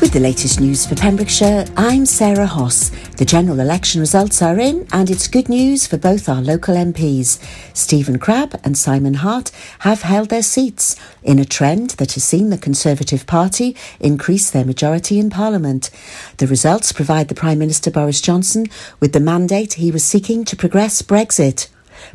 With the latest news for Pembrokeshire, I'm Sarah Hoss. The general election results are in, and it's good news for both our local MPs. Stephen Crabb and Simon Hart have held their seats in a trend that has seen the Conservative Party increase their majority in Parliament. The results provide the Prime Minister Boris Johnson with the mandate he was seeking to progress Brexit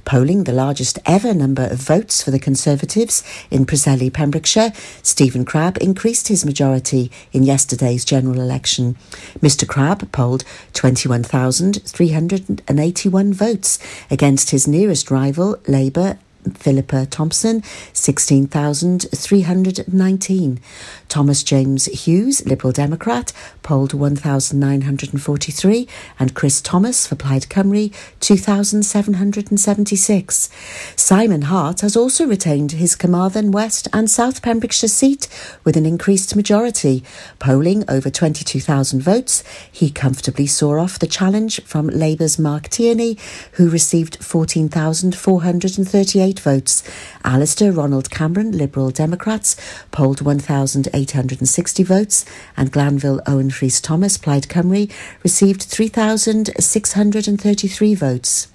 polling the largest ever number of votes for the Conservatives in Preseli, Pembrokeshire, Stephen Crabb increased his majority in yesterday's general election. Mr Crabb polled 21,381 votes against his nearest rival, Labour Philippa Thompson, 16,319. Thomas James Hughes, Liberal Democrat, polled 1,943, and Chris Thomas for Plaid Cymru, 2,776. Simon Hart has also retained his Carmarthen West and South Pembrokeshire seat with an increased majority. Polling over 22,000 votes, he comfortably saw off the challenge from Labour's Marc Tierney, who received 14,438 votes. Alistair Ronald Cameron, Liberal Democrats, polled 1,860 votes, and Glanville Owen Rhys Thomas, Plaid Cymru, received 3,633 votes.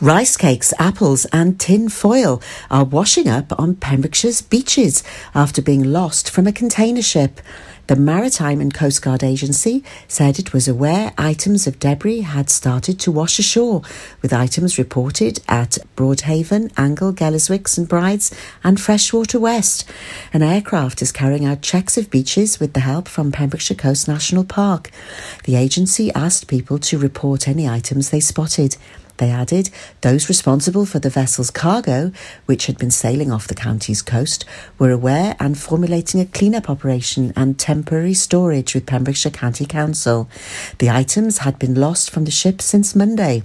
Rice cakes, apples, and tin foil are washing up on Pembrokeshire's beaches after being lost from a container ship. The Maritime and Coast Guard Agency said it was aware items of debris had started to wash ashore, with items reported at Broadhaven, Angle, Gelliswicks and Brides, and Freshwater West. An aircraft is carrying out checks of beaches with the help from Pembrokeshire Coast National Park. The agency asked people to report any items they spotted. They added those responsible for the vessel's cargo, which had been sailing off the county's coast, were aware and formulating a clean-up operation and temporary storage with Pembrokeshire County Council. The items had been lost from the ship since Monday.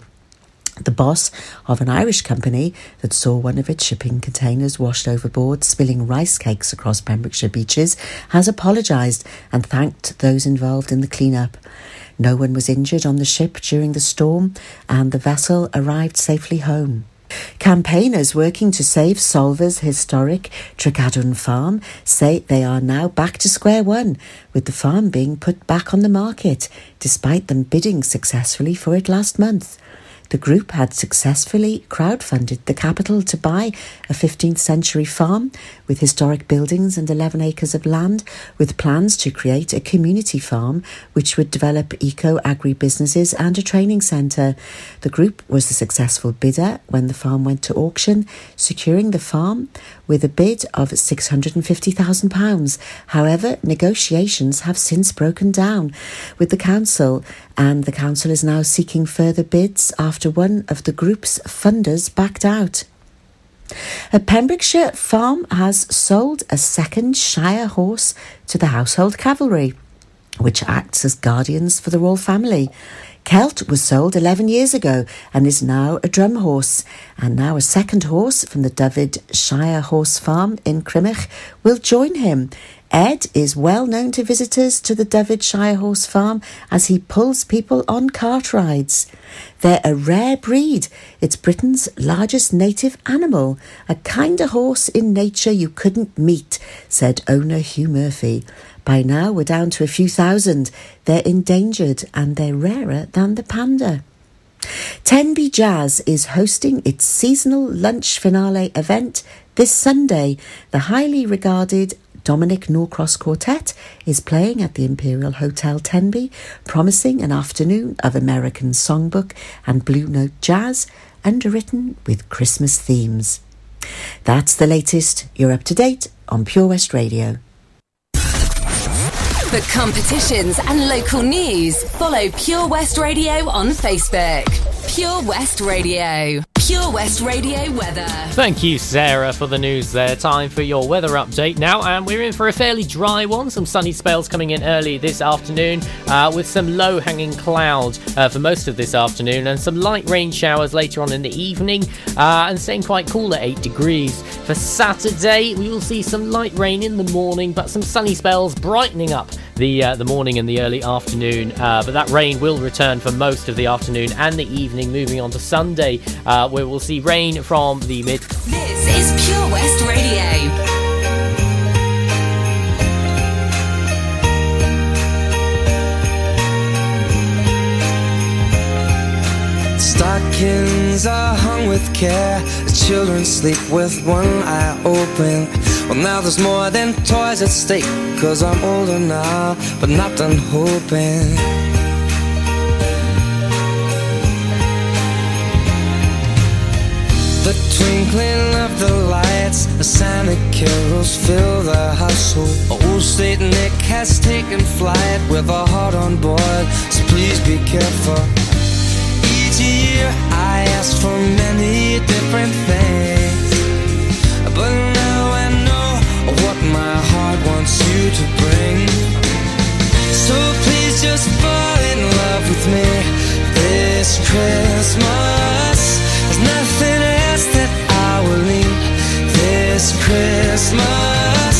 The boss of an Irish company that saw one of its shipping containers washed overboard, spilling rice cakes across Pembrokeshire beaches, has apologised and thanked those involved in the clean-up. No one was injured on the ship during the storm, and the vessel arrived safely home. Campaigners working to save Solva's historic Trecadwgan farm say they are now back to square one, with the farm being put back on the market, despite them bidding successfully for it last month. The group had successfully crowdfunded the capital to buy a 15th century farm with historic buildings and 11 acres of land, with plans to create a community farm which would develop eco agri businesses and a training centre. The group was the successful bidder when the farm went to auction, securing the farm with a bid of £650,000. However, negotiations have since broken down with the council, and the council is now seeking further bids after one of the group's funders backed out. A Pembrokeshire farm has sold a second Shire horse to the Household Cavalry, which acts as guardians for the royal family. Celt was sold 11 years ago and is now a drum horse. And now a second horse from the Dyfed Shire Horse Farm in Crymych will join him. Ed is well known to visitors to the Dyfed Shire Horse Farm as he pulls people on cart rides. They're a rare breed. It's Britain's largest native animal, a kinder horse in nature you couldn't meet, said owner Hugh Murphy. By now, we're down to a few thousand. They're endangered and they're rarer than the panda. Tenby Jazz is hosting its seasonal lunch finale event this Sunday. The highly regarded Dominic Norcross Quartet is playing at the Imperial Hotel Tenby, promising an afternoon of American songbook and Blue Note jazz, underwritten with Christmas themes. That's the latest. You're up to date on Pure West Radio. For competitions and local news, follow Pure West Radio on Facebook. Pure West Radio. Pure West Radio weather. Thank you, Sarah, for the news there. Time for your weather update now, and we're in for a fairly dry one. Some sunny spells coming in early this afternoon, uh, with some low hanging clouds uh, for most of this afternoon, and some light rain showers later on in the evening, uh, and staying quite cool at 8 degrees. For Saturday, we will see some light rain in the morning, but some sunny spells brightening up the uh, the morning and the early afternoon. Uh, but that rain will return for most of the afternoon and the evening. Moving on to Sunday, uh, where we'll see rain from the mid. This is Pure West Radio. Stockings are hung with care. Children sleep with one eye open. Well, now there's more than toys at stake. Cause I'm older now, but not done hoping. The twinkling of the lights, the Santa carols fill the household. Old Saint Nick has taken flight with a heart on board, so please be careful. Christmas. There's nothing else that I will need this Christmas.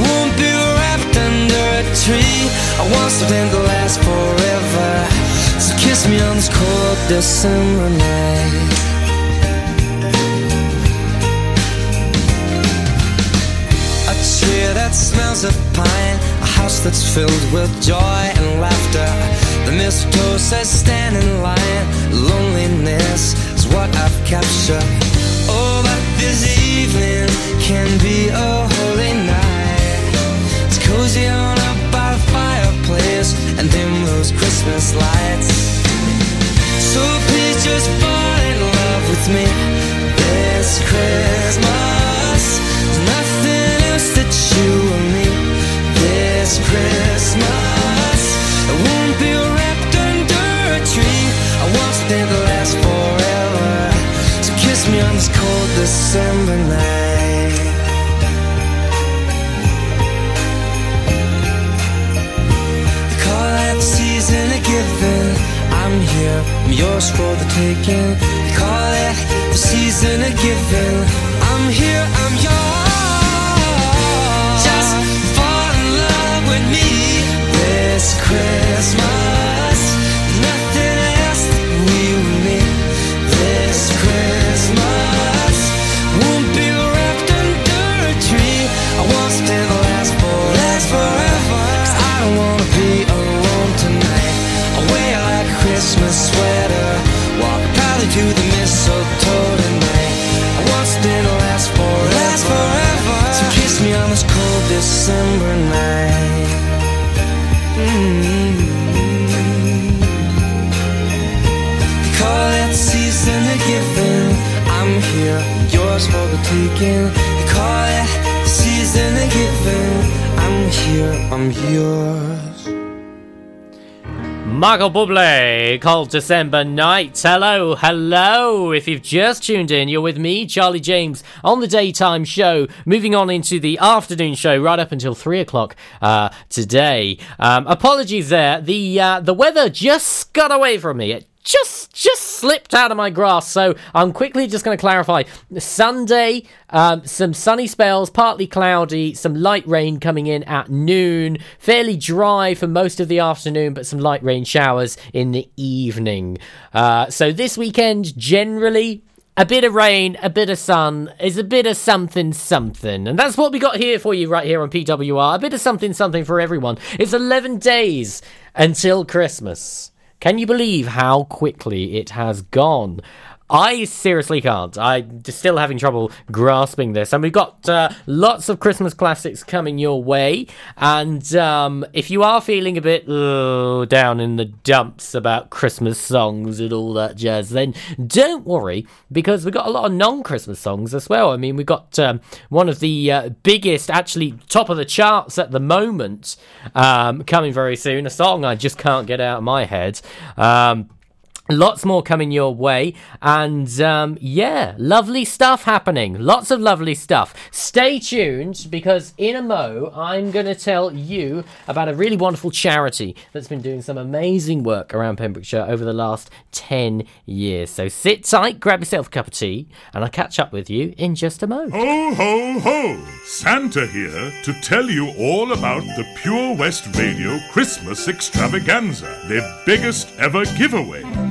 Won't be wrapped under a tree. I want something to last forever. So kiss me on this cold December night. A tree that smells of pine, a house that's filled with joy and laughter. The mistletoe says stand in line. Loneliness is what I've captured. Oh, but this evening can be a holy night. It's cozy on up by the fireplace and dim those Christmas lights. So please just fall in love with me this Christmas. There's nothing else that you will need this Christmas. Me on this cold December night. They call that the season of giving. I'm here, I'm yours for the taking. They call it the season of giving. I'm here, I'm yours. Just fall in love with me this Christmas. Michael Bublé called December Night. Hello, hello. If you've just tuned in, you're with me, Charlie James, on the daytime show. Moving on into the afternoon show, right up until three o'clock uh, today. Um, apologies there. The uh, the weather just got away from me. It just just slipped out of my grasp. So I'm quickly just going to clarify. Sunday, um, some sunny spells, partly cloudy, some light rain coming in at noon. Fairly dry for most of the afternoon, but some light rain showers in the evening. Uh, so this weekend, generally. A bit of rain, a bit of sun is a bit of something, something. And that's what we got here for you right here on PWR. A bit of something, something for everyone. It's 11 days until Christmas. Can you believe how quickly it has gone? I seriously can't. I'm still having trouble grasping this. And we've got uh, lots of Christmas classics coming your way. And um, if you are feeling a bit uh, down in the dumps about Christmas songs and all that jazz, then don't worry because we've got a lot of non Christmas songs as well. I mean, we've got um, one of the uh, biggest, actually, top of the charts at the moment um, coming very soon. A song I just can't get out of my head. Um, Lots more coming your way, and um, yeah, lovely stuff happening. Lots of lovely stuff. Stay tuned because in a mo, I'm going to tell you about a really wonderful charity that's been doing some amazing work around Pembrokeshire over the last 10 years. So sit tight, grab yourself a cup of tea, and I'll catch up with you in just a mo. Ho, ho, ho! Santa here to tell you all about the Pure West Radio Christmas Extravaganza, their biggest ever giveaway,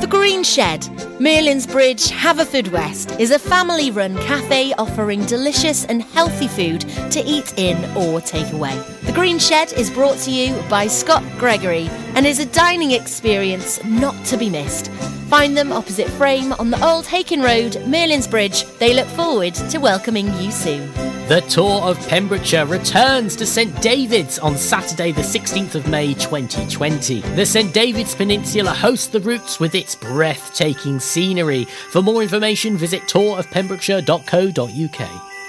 The Green Shed, Merlin's Bridge, Haverfordwest, is a family run cafe offering delicious and healthy food to eat in or take away. The Green Shed is brought to you by Scott Gregory and is a dining experience not to be missed. Find them opposite Frame on the Old Hakin Road, Merlin's Bridge. They look forward to welcoming you soon. The Tour of Pembrokeshire returns to St David's on Saturday, the 16th of May 2020. The St David's Peninsula hosts the routes with its breathtaking scenery. For more information, visit tourofpembrokeshire.co.uk.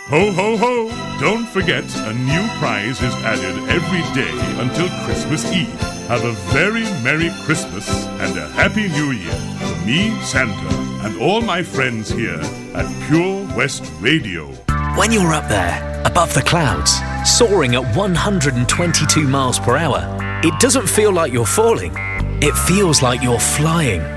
Ho, ho, ho! Don't forget, a new prize is added every day until Christmas Eve. Have a very Merry Christmas and a Happy New Year from me, Santa, and all my friends here at Pure West Radio. When you're up there, above the clouds, soaring at 122 miles per hour, it doesn't feel like you're falling. It feels like you're flying.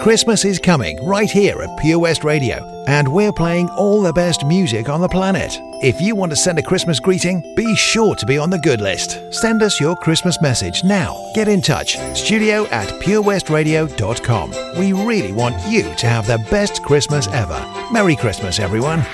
Christmas is coming right here at Pure West Radio, and we're playing all the best music on the planet. If you want to send a Christmas greeting, be sure to be on the good list. Send us your Christmas message now. Get in touch. Studio at purewestradio.com. We really want you to have the best Christmas ever. Merry Christmas, everyone.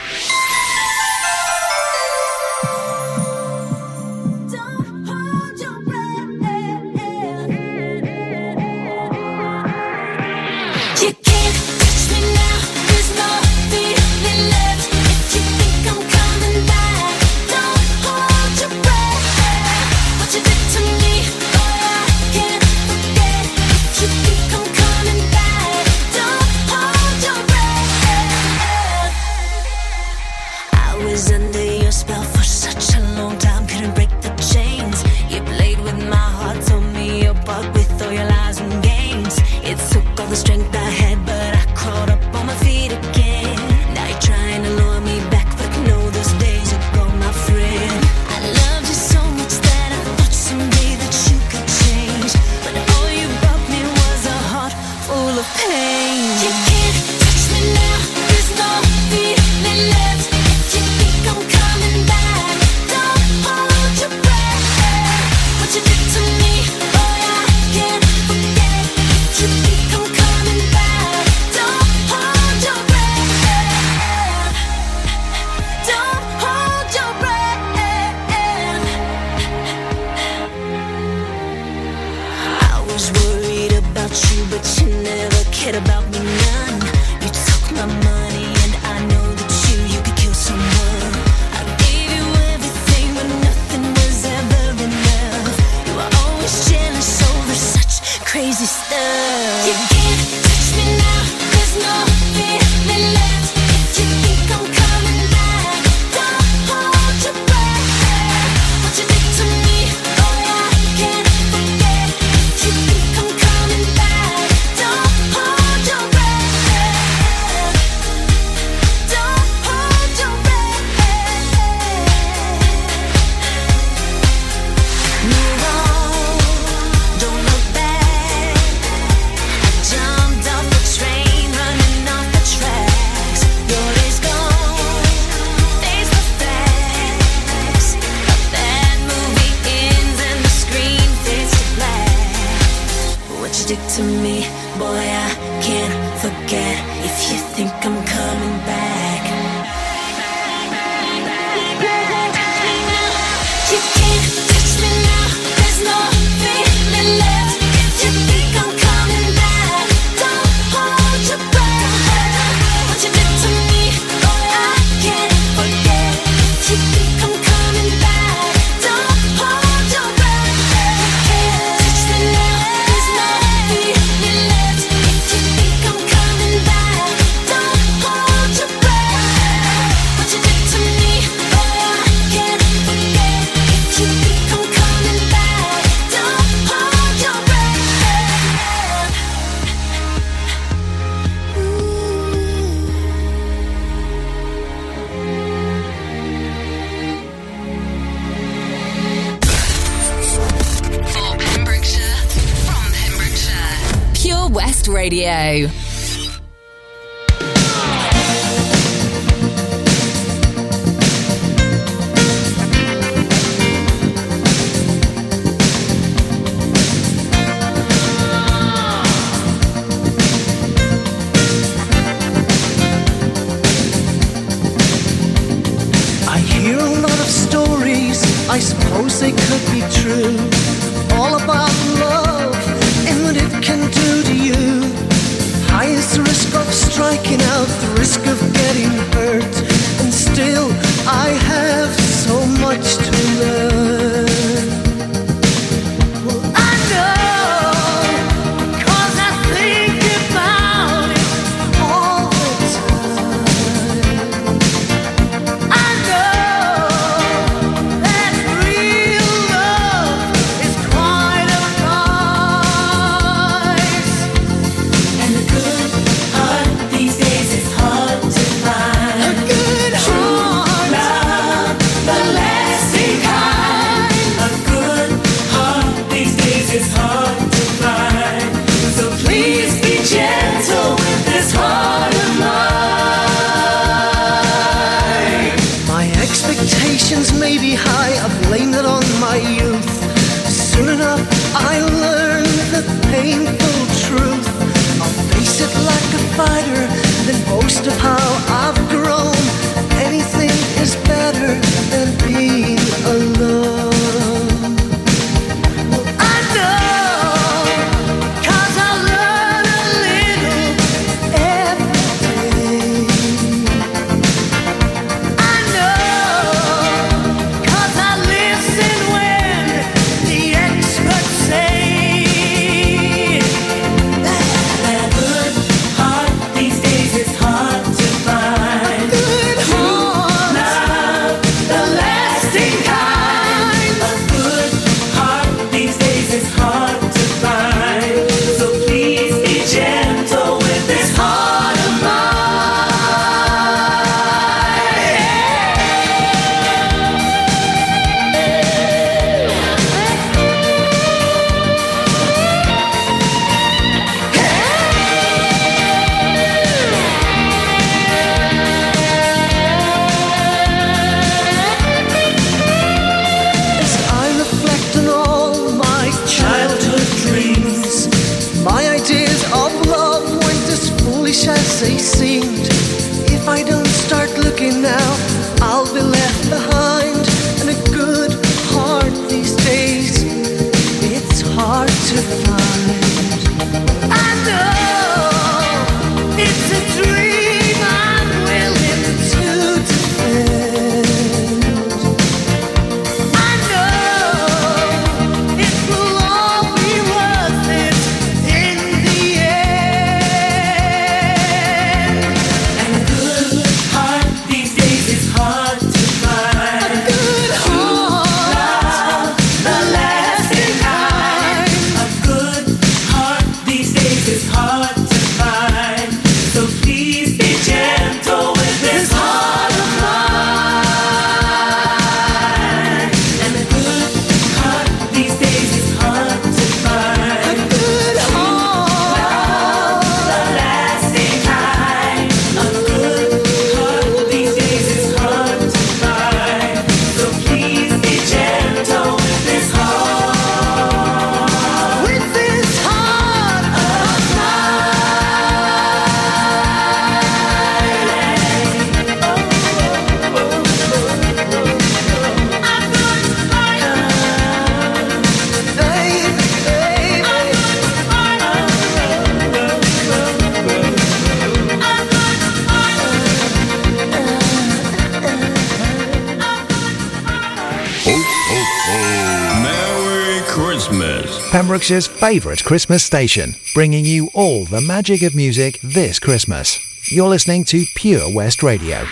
Yorkshire's favourite Christmas station, bringing you all the magic of music this Christmas. You're listening to Pure West Radio.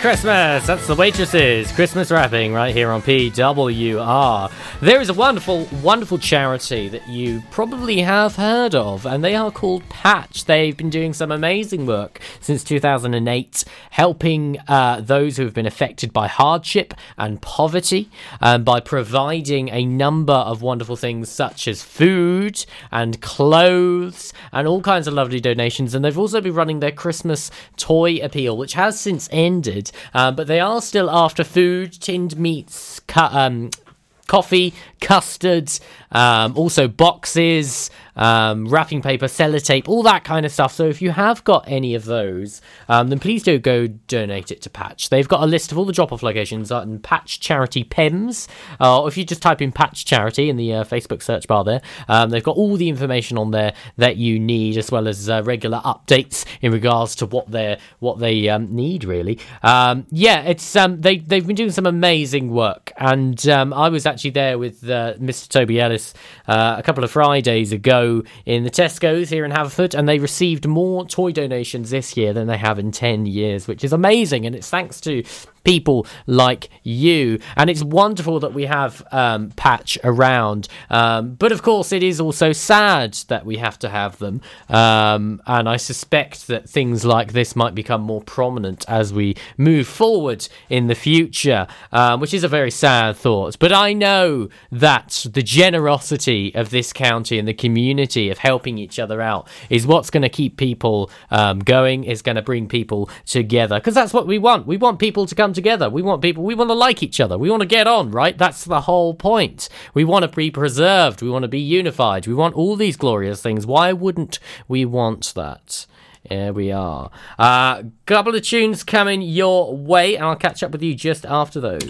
Christmas! That's the waitresses Christmas wrapping right here on PWR. There is a wonderful, wonderful charity that you probably have heard of, and they are called Patch. They've been doing some amazing work since 2008, helping uh, those who have been affected by hardship and poverty um, by providing a number of wonderful things such as food and clothes and all kinds of lovely donations. And they've also been running their Christmas toy appeal, which has since ended, um, but they are still after food, tinned meats, cu- um, coffee, custards, um, also boxes, um, wrapping paper, sellotape, all that kind of stuff. So if you have got any of those, um, then please do go donate it to Patch. They've got a list of all the drop-off locations on Patch Charity PIMS. Uh, or if you just type in Patch Charity in the uh, Facebook search bar there, um, they've got all the information on there that you need, as well as uh, regular updates in regards to what they what they um, need. Really, um, yeah, it's they they've been doing some amazing work, And I was actually there with uh, Mr. Toby Ellis uh, a couple of Fridays ago in the Tesco's here in Haverford, and they received more toy donations this year than they have in 10 years, which is amazing. And it's thanks to people like you. And it's wonderful that we have um, Patch around. Um, but of course, it is also sad that we have to have them. Um, and I suspect that things like this might become more prominent as we move forward in the future, um, which is a very sad thought. But I know that the generosity of this county and the community of helping each other out is what's going to keep people um, going, is going to bring people together. Because that's what we want. We want people to come together. We want people, we want to like each other. We want to get on, right? That's the whole point. We want to be preserved. We want to be unified. We want all these glorious things. Why wouldn't we want that? Here we are. Uh, couple of tunes coming your way, and I'll catch up with you just after those.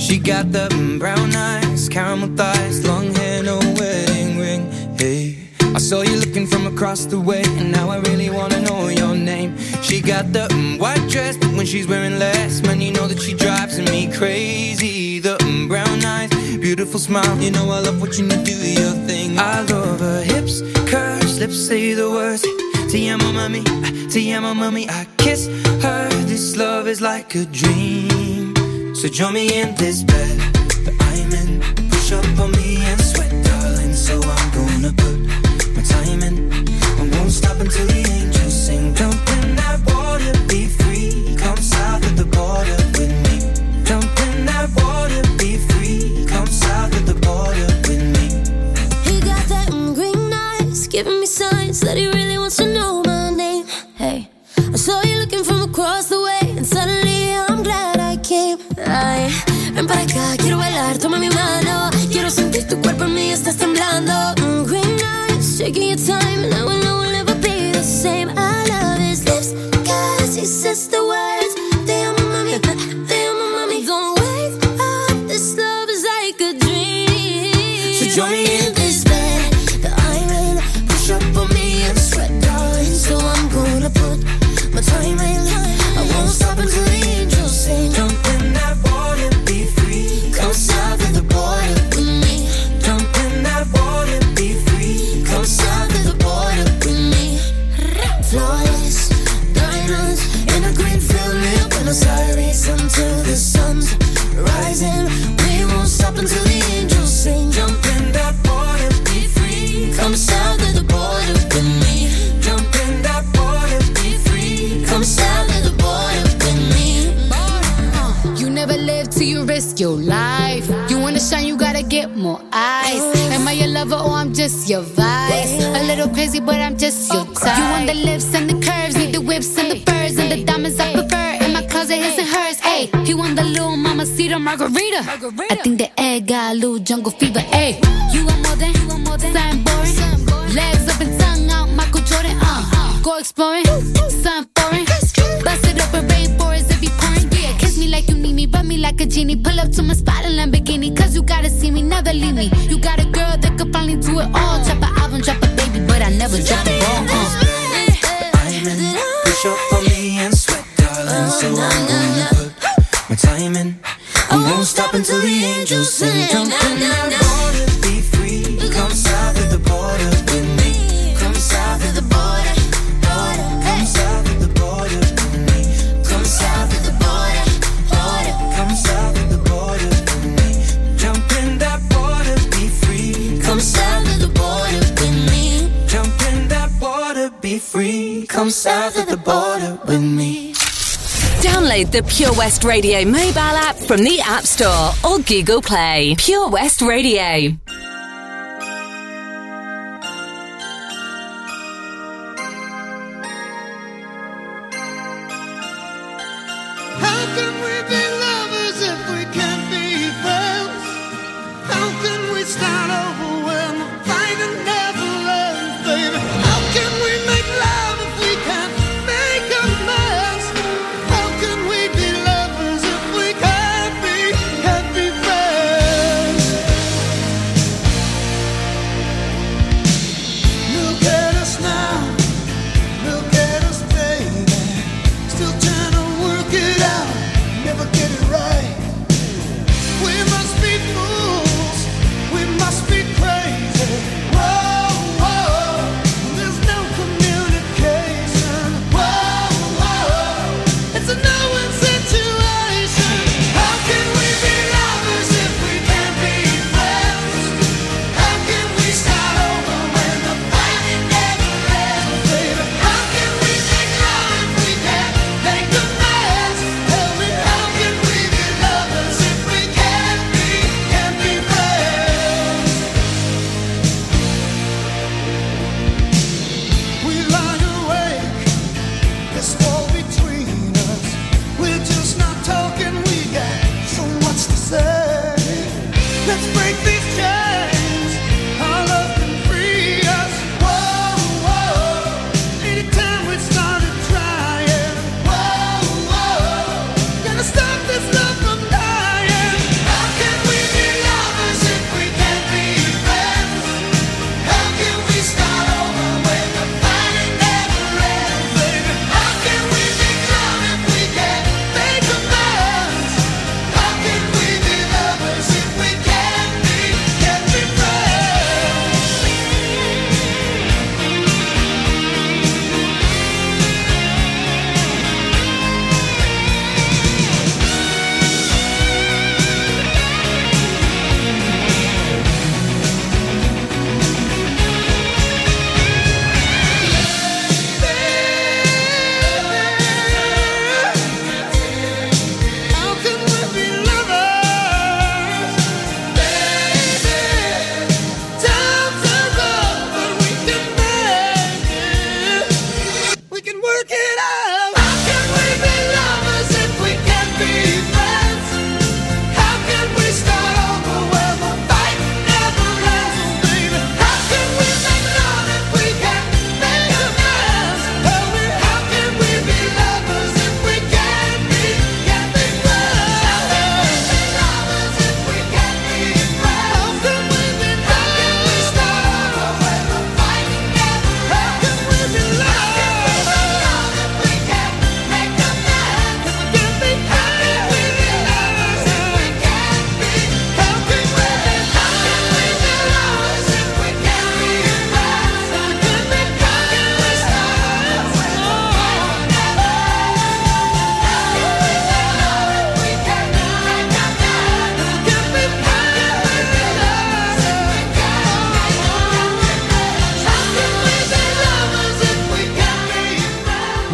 She got the brown eyes, caramel thighs, long hair. Hey, I saw you looking from across the way, and now I really wanna know your name. She got the mm, white dress, but when she's wearing less, man, you know that she drives me crazy. The mm, brown eyes, beautiful smile, you know I love watching you do your thing. I love her hips, curves, lips say the words. Te amo, mami, te amo, mami. I kiss her. This love is like a dream. So join me in this bed en mí, estás temblando. Mm, green eyes, taking your time, and I will know we'll never be the same. I love his lips, cause he says the words. Te amo, mami, te amo, mami. Don't wake up, this love is like a dream. So join me crazy, but I'm just your type. You want the lips and the curves, need the whips and the furs and the diamonds I prefer. In my closet, his and hers. Hey, he want the little mama cedar margarita. I think the egg got a little jungle fever. Hey, you want more than, you want more than something boring. Legs up and tongue out, Michael Jordan. Uh, go exploring, something foreign. Bust it open, rainforest if you pouring. Yeah, kiss me like you need me, rub me like a genie. Pull up to my spot in Lamborghini, cause you gotta see me, never leave me. You got a girl that could finally do it all. Drop an album, drop a baby, but I never drop a ball. Uh. Push up on me and sweat, darling. So I'm gonna put my time in. I won't stop until the angels sing. Jump in Come south of the border with me. Download the Pure West Radio mobile app from the App Store or Google Play. Pure West Radio.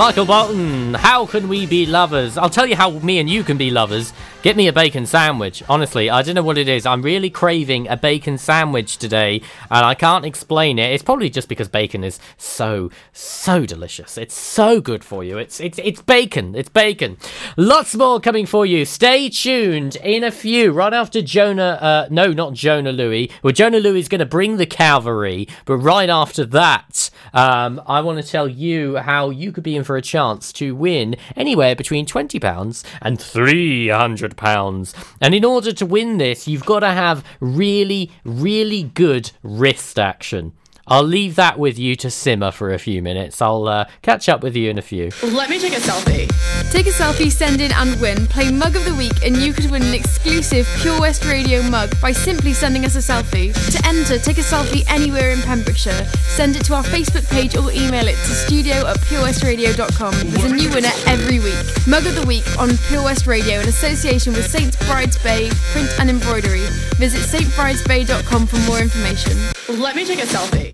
Michael Bolton, how can we be lovers? I'll tell you how me and you can be lovers. Get me a bacon sandwich. Honestly, I don't know what it is. I'm really craving a bacon sandwich today, and I can't explain it. It's probably just because bacon is so, so delicious. It's so good for you. It's it's it's bacon. It's bacon. Lots more coming for you. Stay tuned in a few, right after Jona. Uh, no, not Jona Lewie. Well, Jona Lewie is going to bring the cavalry, but right after that, um, I want to tell you how you could be in for a chance to win anywhere between twenty pounds and three hundred pounds. And in order to win this, you've got to have really, really good wrist action. I'll leave that with you to simmer for a few minutes. I'll uh, catch up with you in a few. Let me take a selfie. Take a selfie, send in and win. Play Mug of the Week and you could win an exclusive Pure West Radio mug by simply sending us a selfie. To enter, take a selfie anywhere in Pembrokeshire. Send it to our Facebook page or email it to studio at purewestradio.com. There's a new winner every week. Mug of the Week on Pure West Radio in association with St. Bride's Bay Print and Embroidery. Visit stbridesbay.com for more information. Let me take a selfie.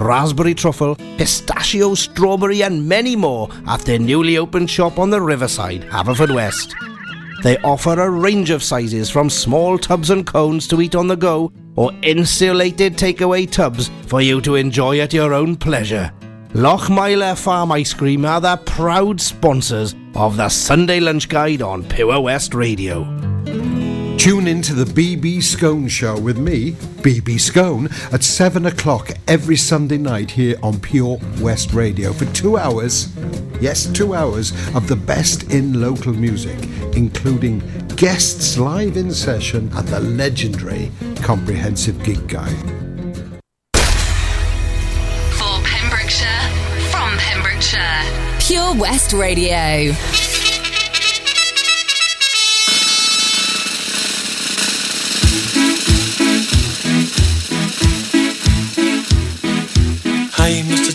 raspberry truffle, pistachio, strawberry, and many more at their newly opened shop on the riverside, Haverfordwest. They offer a range of sizes from small tubs and cones to eat on the go or insulated takeaway tubs for you to enjoy at your own pleasure. Lochmeyler Farm Ice Cream are the proud sponsors of the Sunday Lunch Guide on Pure West Radio. Tune in to the BB Scone Show with me, BB Scone, at 7 o'clock every Sunday night here on Pure West Radio for two hours. Yes, two hours of the best in local music, including guests live in session and the legendary Comprehensive Gig Guide. For Pembrokeshire, from Pembrokeshire. Pure West Radio.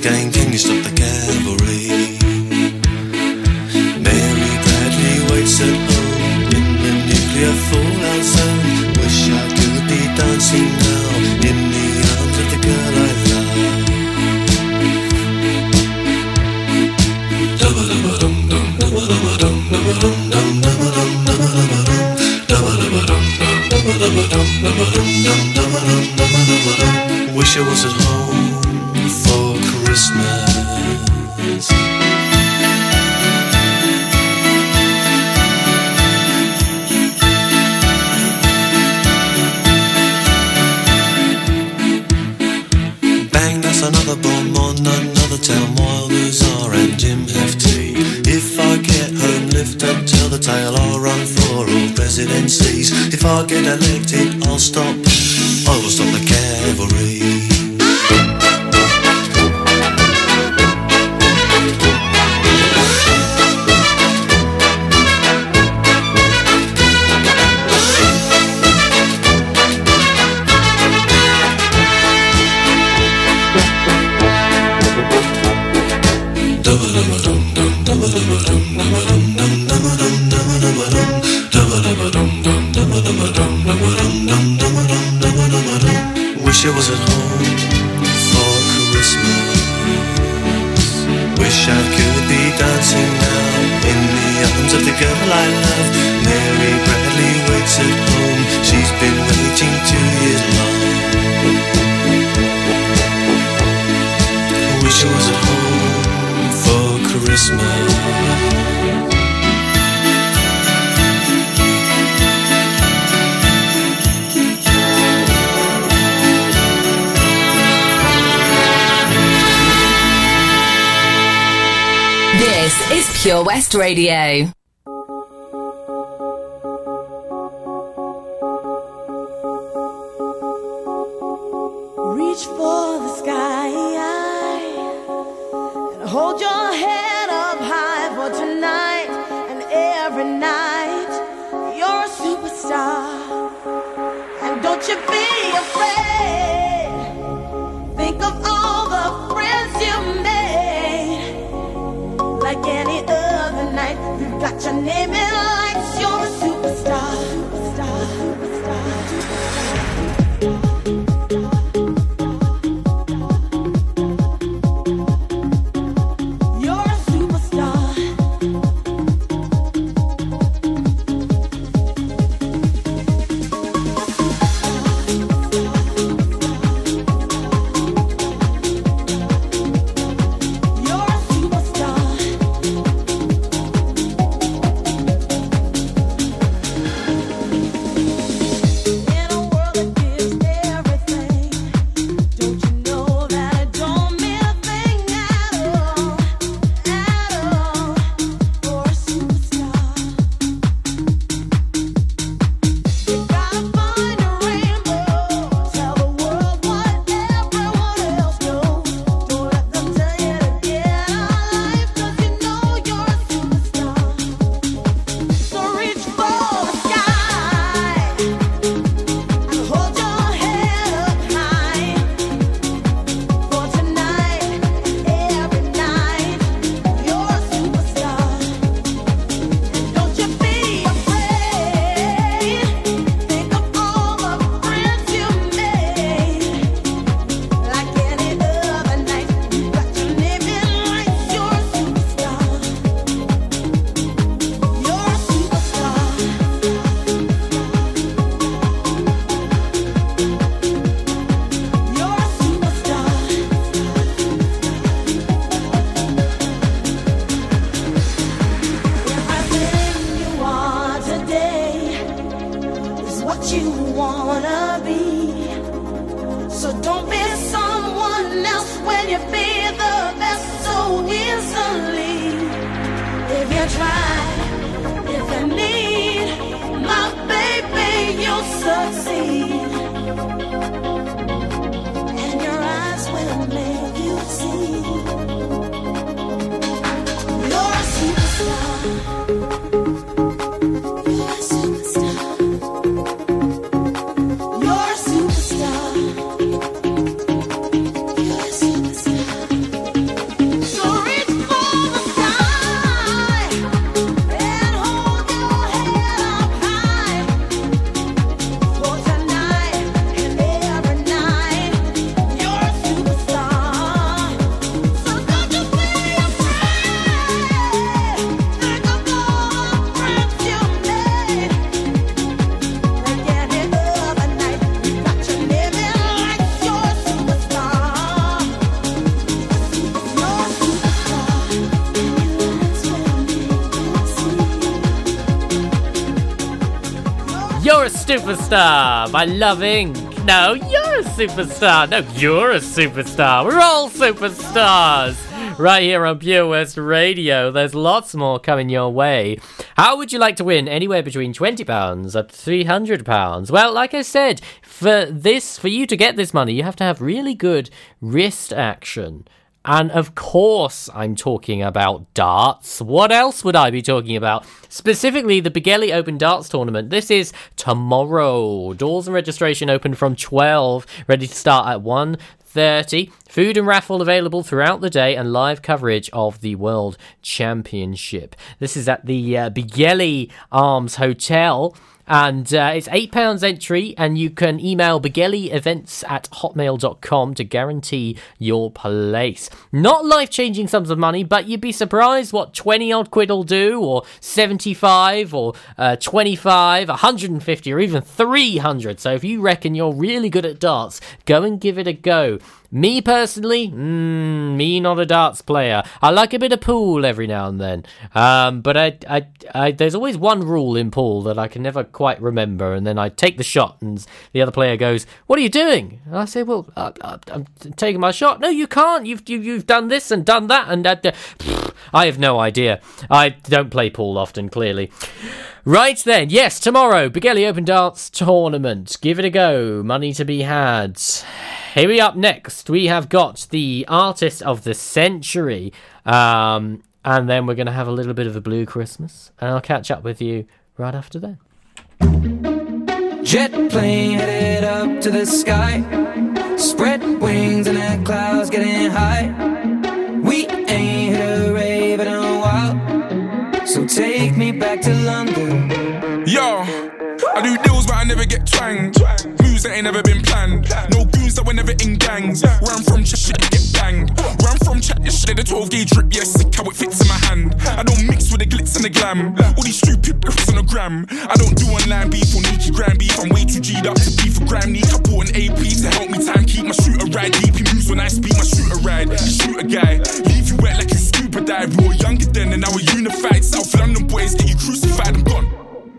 Again, was at home for Christmas. Wish I could be dancing now in the arms of the girl I love. Pure West Radio. Your name in lights. Superstar by Love Inc. No, you're a superstar. No, you're a superstar. We're all superstars. Right here on Pure West Radio. There's lots more coming your way. How would you like to win? Anywhere between £20 up to £300. Well, like I said, for this, for you to get this money, you have to have really good wrist action. And of course, I'm talking about darts. What else would I be talking about? Specifically, the Begelly Open Darts Tournament. This is tomorrow. Doors and registration open from 12, ready to start at 1 30. Food and raffle available throughout the day and live coverage of the World Championship. This is at the uh, Begelly Arms Hotel. And uh, it's £8 entry, and you can email events at hotmail.com to guarantee your place. Not life changing sums of money, but you'd be surprised what 20 odd quid will do, or 75, or uh, 25, 150, or even 300. So if you reckon you're really good at darts, go and give it a go. Me personally, mm, me not a darts player. I like a bit of pool every now and then. Um, but I, I, I, there's always one rule in pool that I can never quite remember, and then I take the shot, and the other player goes, "What are you doing?" And I say, "Well, I, I'm taking my shot." No, you can't. You've you, you've done this and done that, and that. I have no idea. I don't play pool often, clearly. Right then, yes, tomorrow, Begelly Open Darts Tournament. Give it a go. Money to be had. Here we up next. We have got the artist of the century. Um, and then we're going to have a little bit of a blue Christmas. And I'll catch up with you right after then. Jet plane headed up to the sky. Spread wings and the clouds getting high. We ain't hit a rave in a while. So take me back to London. Yo, I do deals, but I never get twanged. Moves that ain't never been planned. No goons that never in gangs. Where I'm from, shit get banged. Where I'm from, chat this shit, the 12 gauge drip, yeah, sick how it fits in my hand. I don't mix with the glitz and the glam. All these stupid riffs on the gram. I don't do online beef or Nikki gram beef. I'm way too G'd up to beef for gram neek. I bought an AP to help me time keep my shooter ride deep. He moves when I speak my shooter ride. Shoot a guy, leave you wet like a scuba dive. We were younger then and now we're unified. South London boys get you crucified. I'm gone.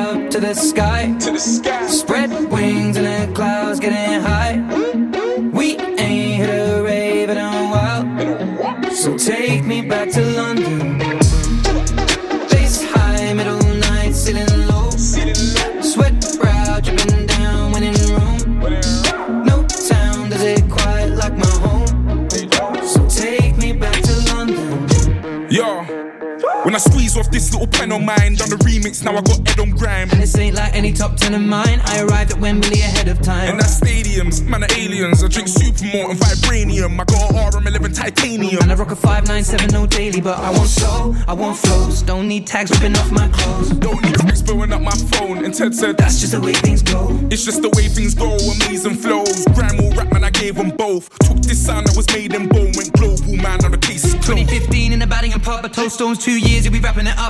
up to the sky. To the sky. Spread wings and the clouds getting high. We ain't hit a rave in a while. So take me back to this little pen on mine, done the remix, now I got Ed on grime. And this ain't like any top ten of mine. I arrived at Wembley ahead of time. And that's stadiums, man, are aliens. I drink Supermalt and Vibranium. I got an RM11 titanium. And I rock a 597 daily, but I want soul, I want flows. Don't need tags ripping off my clothes. Don't need text blowing up my phone. And Ted said, That's just the way things go. It's just the way things go, amazing flows. Grime or rap, man, I gave them both. Took this sound that was made in bone, went global, man, now the case is closed. 2015 in the batting and pub, but toast stones two years, you'll be wrapping it up.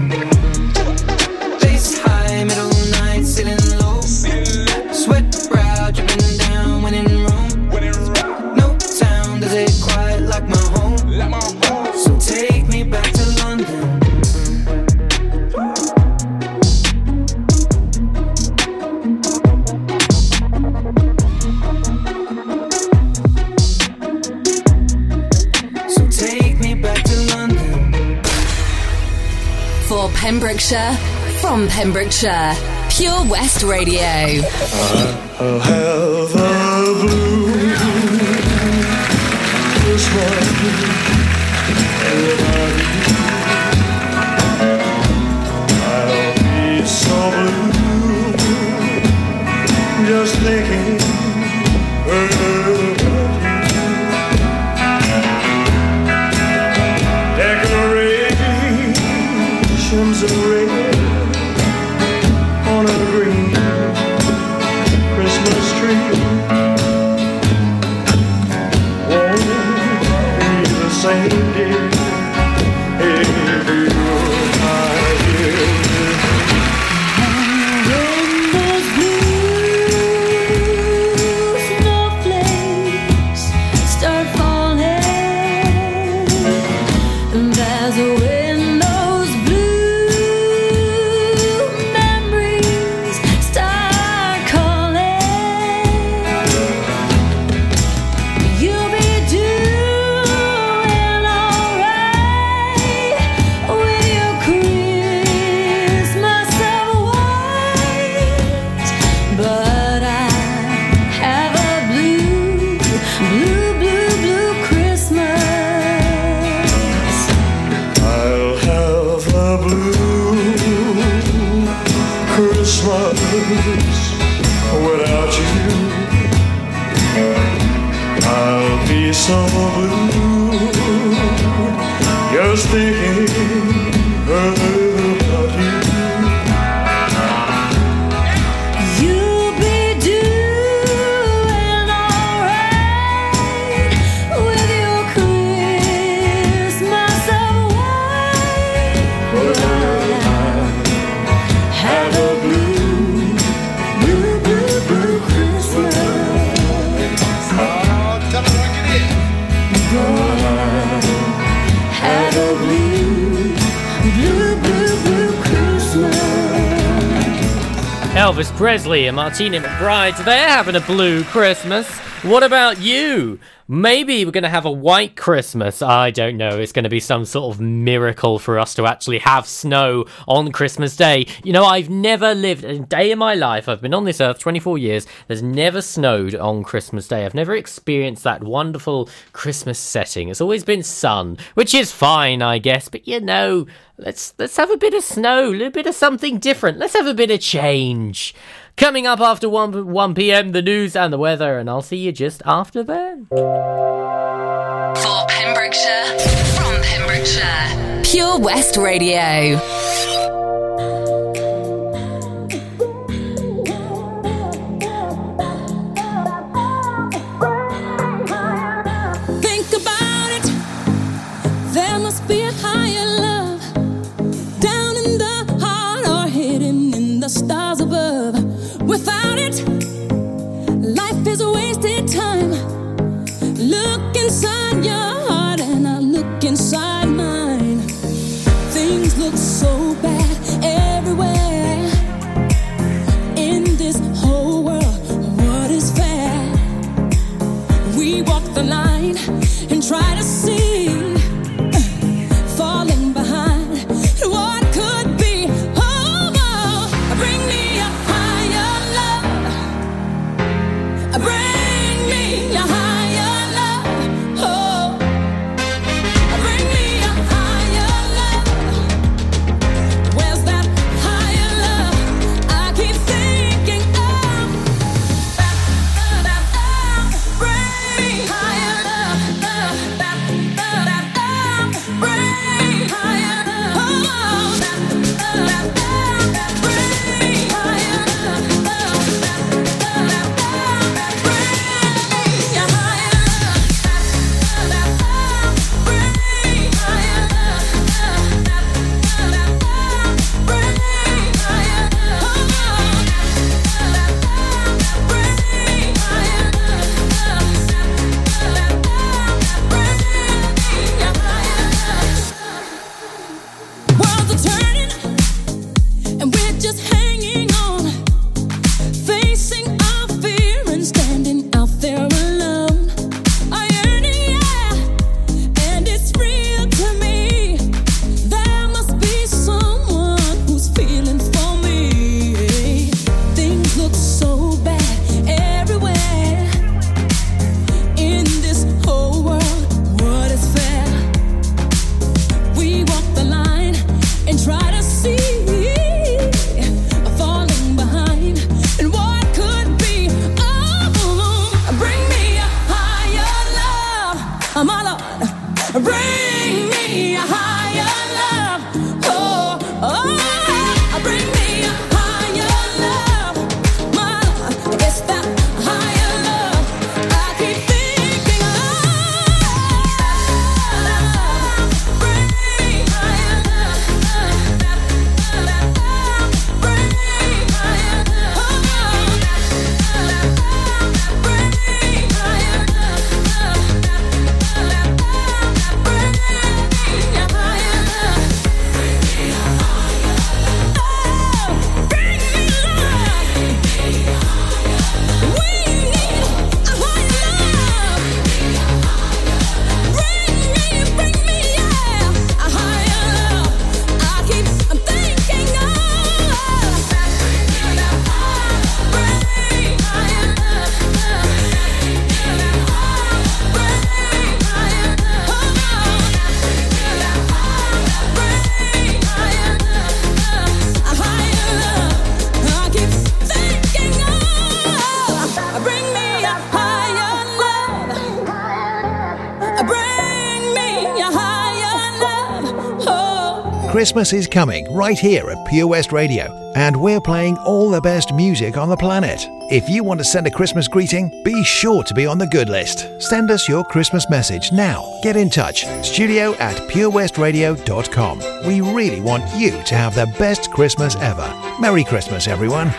Pembrokeshire, from Pembrokeshire, Pure West Radio. I'll have blue I'll be so blue. Just thinking Elvis Presley and Martina McBride, they're having a blue Christmas. What about you? Maybe we're going to have a white Christmas. I don't know. It's going to be some sort of miracle for us to actually have snow on Christmas Day. You know, I've never lived a day in my life. I've been on this earth 24 years. There's never snowed on Christmas Day. I've never experienced that wonderful Christmas setting. It's always been sun, which is fine, I guess. But you know, let's let's have a bit of snow, a little bit of something different. Let's have a bit of change. Coming up after 1, 1 p.m., the news and the weather, and I'll see you just after then. For Pembrokeshire, from Pembrokeshire, Pure West Radio. Try to Christmas is coming right here at Pure West Radio, and we're playing all the best music on the planet. If you want to send a Christmas greeting, be sure to be on the good list. Send us your Christmas message now. Get in touch. Studio at purewestradio.com. We really want you to have the best Christmas ever. Merry Christmas, everyone.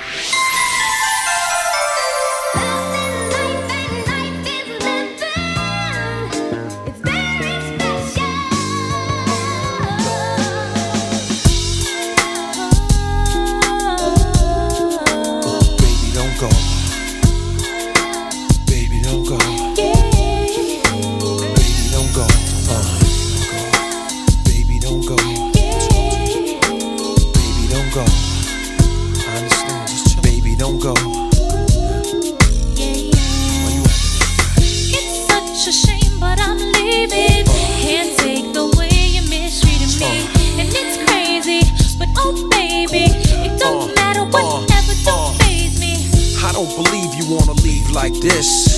Don't believe you wanna leave like this.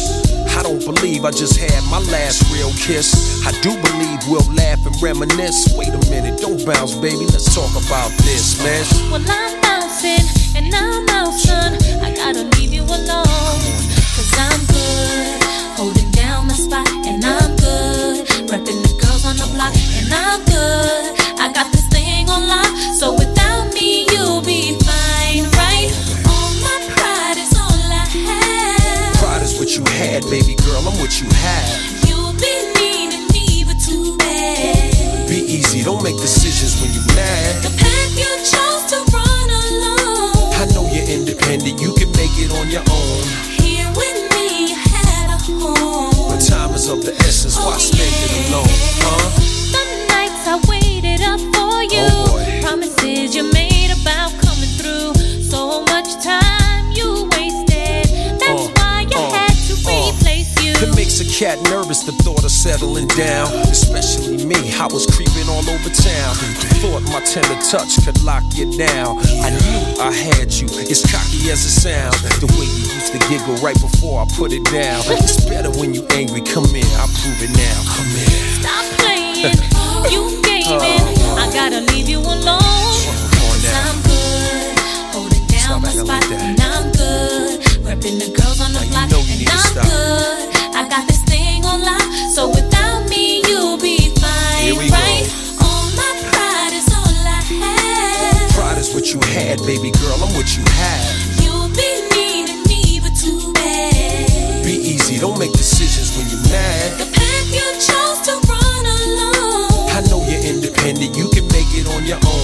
I don't believe I just had my last real kiss. I do believe we'll laugh and reminisce. Wait a minute, don't bounce, baby. Let's talk about this, man. Well, I'm bouncing and I'm son. I gotta leave you alone. Cause I'm good, holding down the spot, and I'm good. Repping the girls on the block, and I'm good. I got this thing on lock, so without me, you'll be fine, right? What you had, baby girl. I'm what you have. You've been needing me, but too bad. Be easy, don't make decisions when you're mad. The path you chose to run alone. I know you're independent, you can make it on your own. Here with me, you had a home. But time is of the essence, oh, why spend it alone, huh? The nights I waited up for you. Oh, Promises you made makes a cat nervous, the thought of settling down. Especially me, I was creeping all over town. Thought my tender touch could lock you down. I knew I had you, as cocky as it sounds. The way you used to giggle right before I put it down. It's better when you angry, come in, I'll prove it now. Come in. Stop playing. You gaming. Oh. I gotta leave you alone. Cause I'm good. Holding down my spot. And I'm good. Repping the girls on the block. And I'm good. I got this thing on lock. So without me, you'll be fine. We go. right? All my pride is all I have. Pride is what you had, baby girl, I'm what you have. You'll be needing me, but too bad. Be easy, don't make decisions when you're mad. The path you chose to run alone. I know you're independent, you can make it on your own.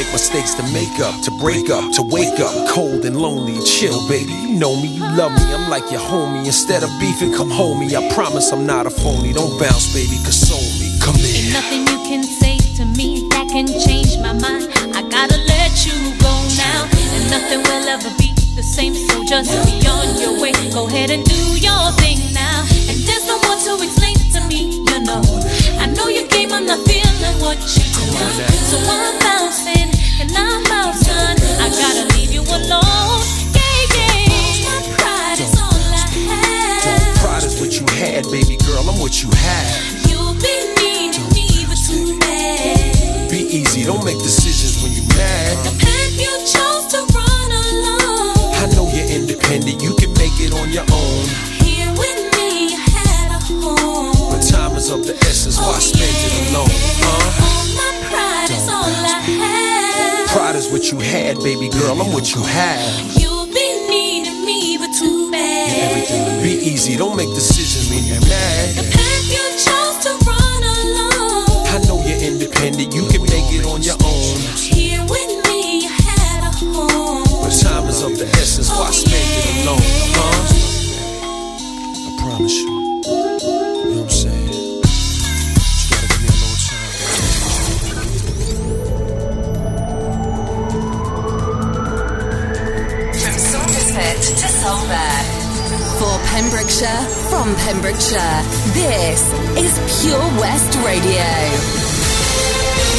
Make mistakes to make up, to break up, to wake up. Cold and lonely, chill, baby. You know me, you love me, I'm like your homie. Instead of beefing, come home me. I promise I'm not a phony. Don't bounce, baby, console me. Come in. Ain't nothing you can say to me that can change my mind. I gotta let you go now, and nothing will ever be the same. So just be on your way. Go ahead and do your thing now, and there's no more to explain to me. You know, I know you came. I'm not feeling what you do. So I'm baby girl, I'm what you have. You'll be needing me, but too bad. Be easy, don't make decisions when you're mad. The path you chose to run alone. I know you're independent, you can make it on your own. Here with me, you had a home. But time is of the essence, why oh, spend it alone, huh? What you had, baby girl, I'm what you have. You'll be needing me, but too bad. Be easy, don't make decisions when you're mad. The path you chose to run alone. I know you're independent, you can make it on your own. Here with me, you had a home. But time is of the essence, why spend it alone, oh, huh? I promise. You For Pembrokeshire, from Pembrokeshire, this is Pure West Radio.